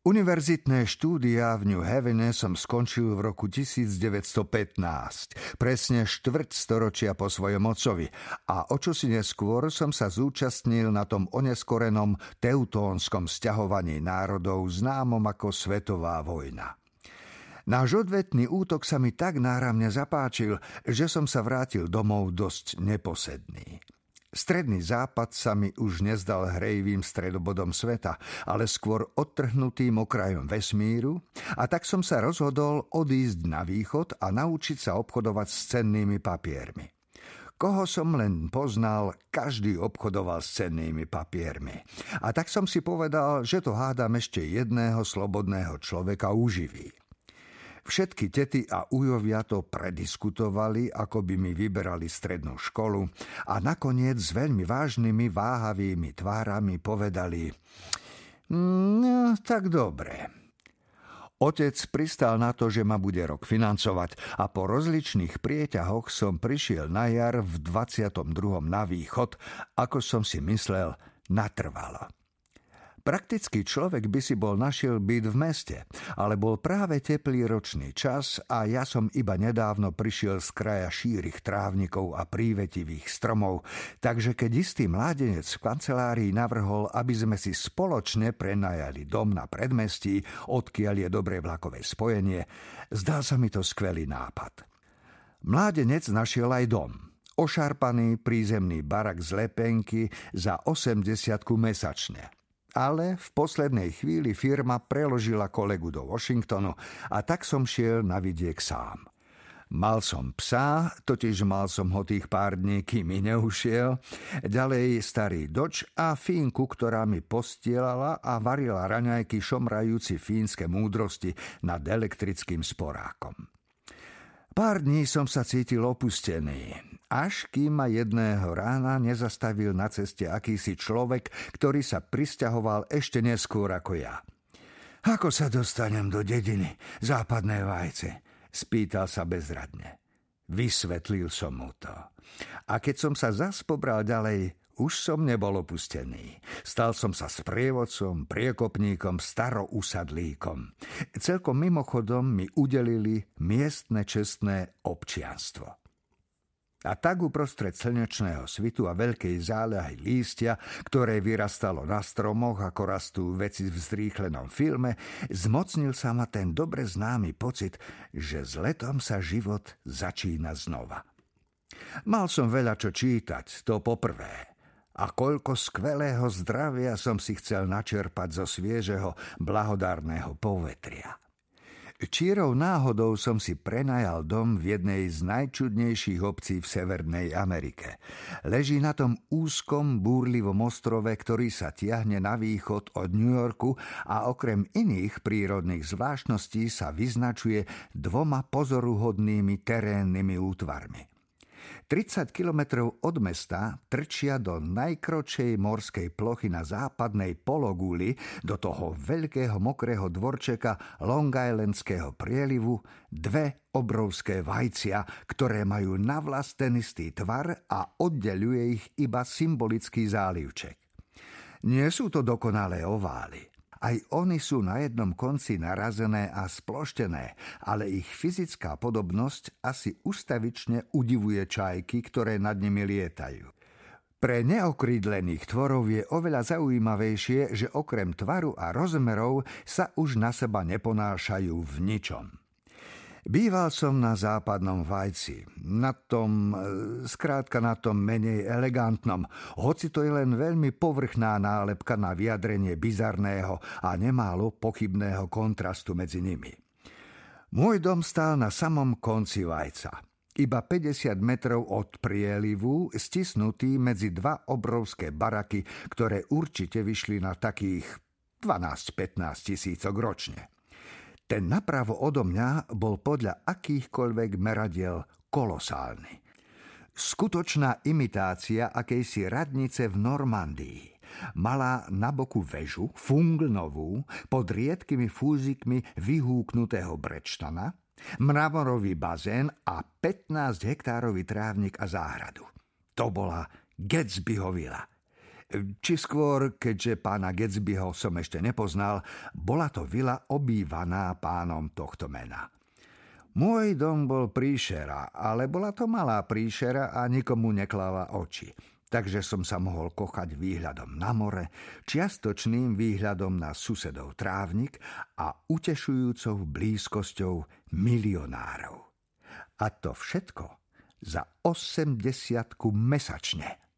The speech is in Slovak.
Univerzitné štúdia v New Havene som skončil v roku 1915, presne štvrť storočia po svojom ocovi a o čosi neskôr som sa zúčastnil na tom oneskorenom teutónskom sťahovaní národov známom ako Svetová vojna. Náš odvetný útok sa mi tak náramne zapáčil, že som sa vrátil domov dosť neposedný. Stredný západ sa mi už nezdal hrejvým stredobodom sveta, ale skôr odtrhnutým okrajom vesmíru a tak som sa rozhodol odísť na východ a naučiť sa obchodovať s cennými papiermi. Koho som len poznal, každý obchodoval s cennými papiermi. A tak som si povedal, že to hádam ešte jedného slobodného človeka uživí. Všetky tety a ujovia to prediskutovali, ako by mi vyberali strednú školu a nakoniec s veľmi vážnymi váhavými tvárami povedali No, tak dobre. Otec pristal na to, že ma bude rok financovať a po rozličných prieťahoch som prišiel na jar v 22. na východ, ako som si myslel, natrvalo. Praktický človek by si bol našiel byt v meste, ale bol práve teplý ročný čas a ja som iba nedávno prišiel z kraja šírich trávnikov a prívetivých stromov, takže keď istý mládenec v kancelárii navrhol, aby sme si spoločne prenajali dom na predmestí, odkiaľ je dobré vlakové spojenie, zdal sa mi to skvelý nápad. Mládenec našiel aj dom – ošarpaný prízemný barak z lepenky za 80 mesačne – ale v poslednej chvíli firma preložila kolegu do Washingtonu a tak som šiel na vidiek sám. Mal som psa, totiž mal som ho tých pár dní, kým mi neušiel, ďalej starý doč a fínku, ktorá mi postielala a varila raňajky šomrajúci fínske múdrosti nad elektrickým sporákom. Pár dní som sa cítil opustený až kým ma jedného rána nezastavil na ceste akýsi človek, ktorý sa pristahoval ešte neskôr ako ja. Ako sa dostanem do dediny, západné vajce? Spýtal sa bezradne. Vysvetlil som mu to. A keď som sa zas pobral ďalej, už som nebol opustený. Stal som sa sprievodcom, priekopníkom, starousadlíkom. Celkom mimochodom mi udelili miestne čestné občianstvo. A tak uprostred slnečného svitu a veľkej záľahy lístia, ktoré vyrastalo na stromoch, ako rastú veci v zrýchlenom filme, zmocnil sa ma ten dobre známy pocit, že s letom sa život začína znova. Mal som veľa čo čítať, to poprvé. A koľko skvelého zdravia som si chcel načerpať zo sviežeho, blahodárneho povetria. Čírou náhodou som si prenajal dom v jednej z najčudnejších obcí v Severnej Amerike. Leží na tom úzkom, búrlivom ostrove, ktorý sa tiahne na východ od New Yorku a okrem iných prírodných zvláštností sa vyznačuje dvoma pozoruhodnými terénnymi útvarmi. 30 kilometrov od mesta trčia do najkročej morskej plochy na západnej pologuli do toho veľkého mokrého dvorčeka Long Islandského prielivu dve obrovské vajcia, ktoré majú na vlast ten istý tvar a oddeluje ich iba symbolický zálivček. Nie sú to dokonalé ovály. Aj oni sú na jednom konci narazené a sploštené, ale ich fyzická podobnosť asi ustavične udivuje čajky, ktoré nad nimi lietajú. Pre neokrídlených tvorov je oveľa zaujímavejšie, že okrem tvaru a rozmerov sa už na seba neponášajú v ničom. Býval som na západnom vajci, na tom, e, skrátka na tom menej elegantnom, hoci to je len veľmi povrchná nálepka na vyjadrenie bizarného a nemálo pochybného kontrastu medzi nimi. Môj dom stál na samom konci vajca, iba 50 metrov od prielivu, stisnutý medzi dva obrovské baraky, ktoré určite vyšli na takých 12-15 tisícok ročne. Ten napravo odo mňa bol podľa akýchkoľvek meradiel kolosálny. Skutočná imitácia akejsi radnice v Normandii. Mala na boku väžu, funglnovú, pod riedkými fúzikmi vyhúknutého brečtana, mramorový bazén a 15 hektárový trávnik a záhradu. To bola Gatsbyho vila. Či skôr, keďže pána Gatsbyho som ešte nepoznal, bola to vila obývaná pánom tohto mena. Môj dom bol príšera, ale bola to malá príšera a nikomu nekláva oči takže som sa mohol kochať výhľadom na more, čiastočným výhľadom na susedov trávnik a utešujúcou blízkosťou milionárov. A to všetko za 80 mesačne.